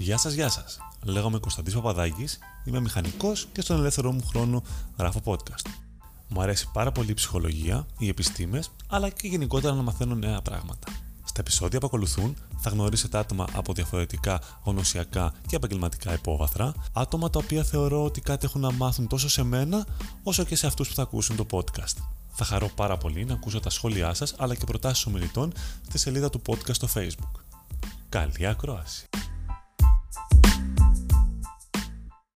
Γεια σας, γεια σας. Λέγομαι Κωνσταντής Παπαδάκης, είμαι μηχανικός και στον ελεύθερό μου χρόνο γράφω podcast. Μου αρέσει πάρα πολύ η ψυχολογία, οι επιστήμες, αλλά και γενικότερα να μαθαίνω νέα πράγματα. Στα επεισόδια που ακολουθούν θα γνωρίσετε άτομα από διαφορετικά γνωσιακά και επαγγελματικά υπόβαθρα, άτομα τα οποία θεωρώ ότι κάτι έχουν να μάθουν τόσο σε μένα όσο και σε αυτούς που θα ακούσουν το podcast. Θα χαρώ πάρα πολύ να ακούσω τα σχόλιά σας αλλά και προτάσεις ομιλητών στη σελίδα του podcast στο facebook. Καλή ακρόαση!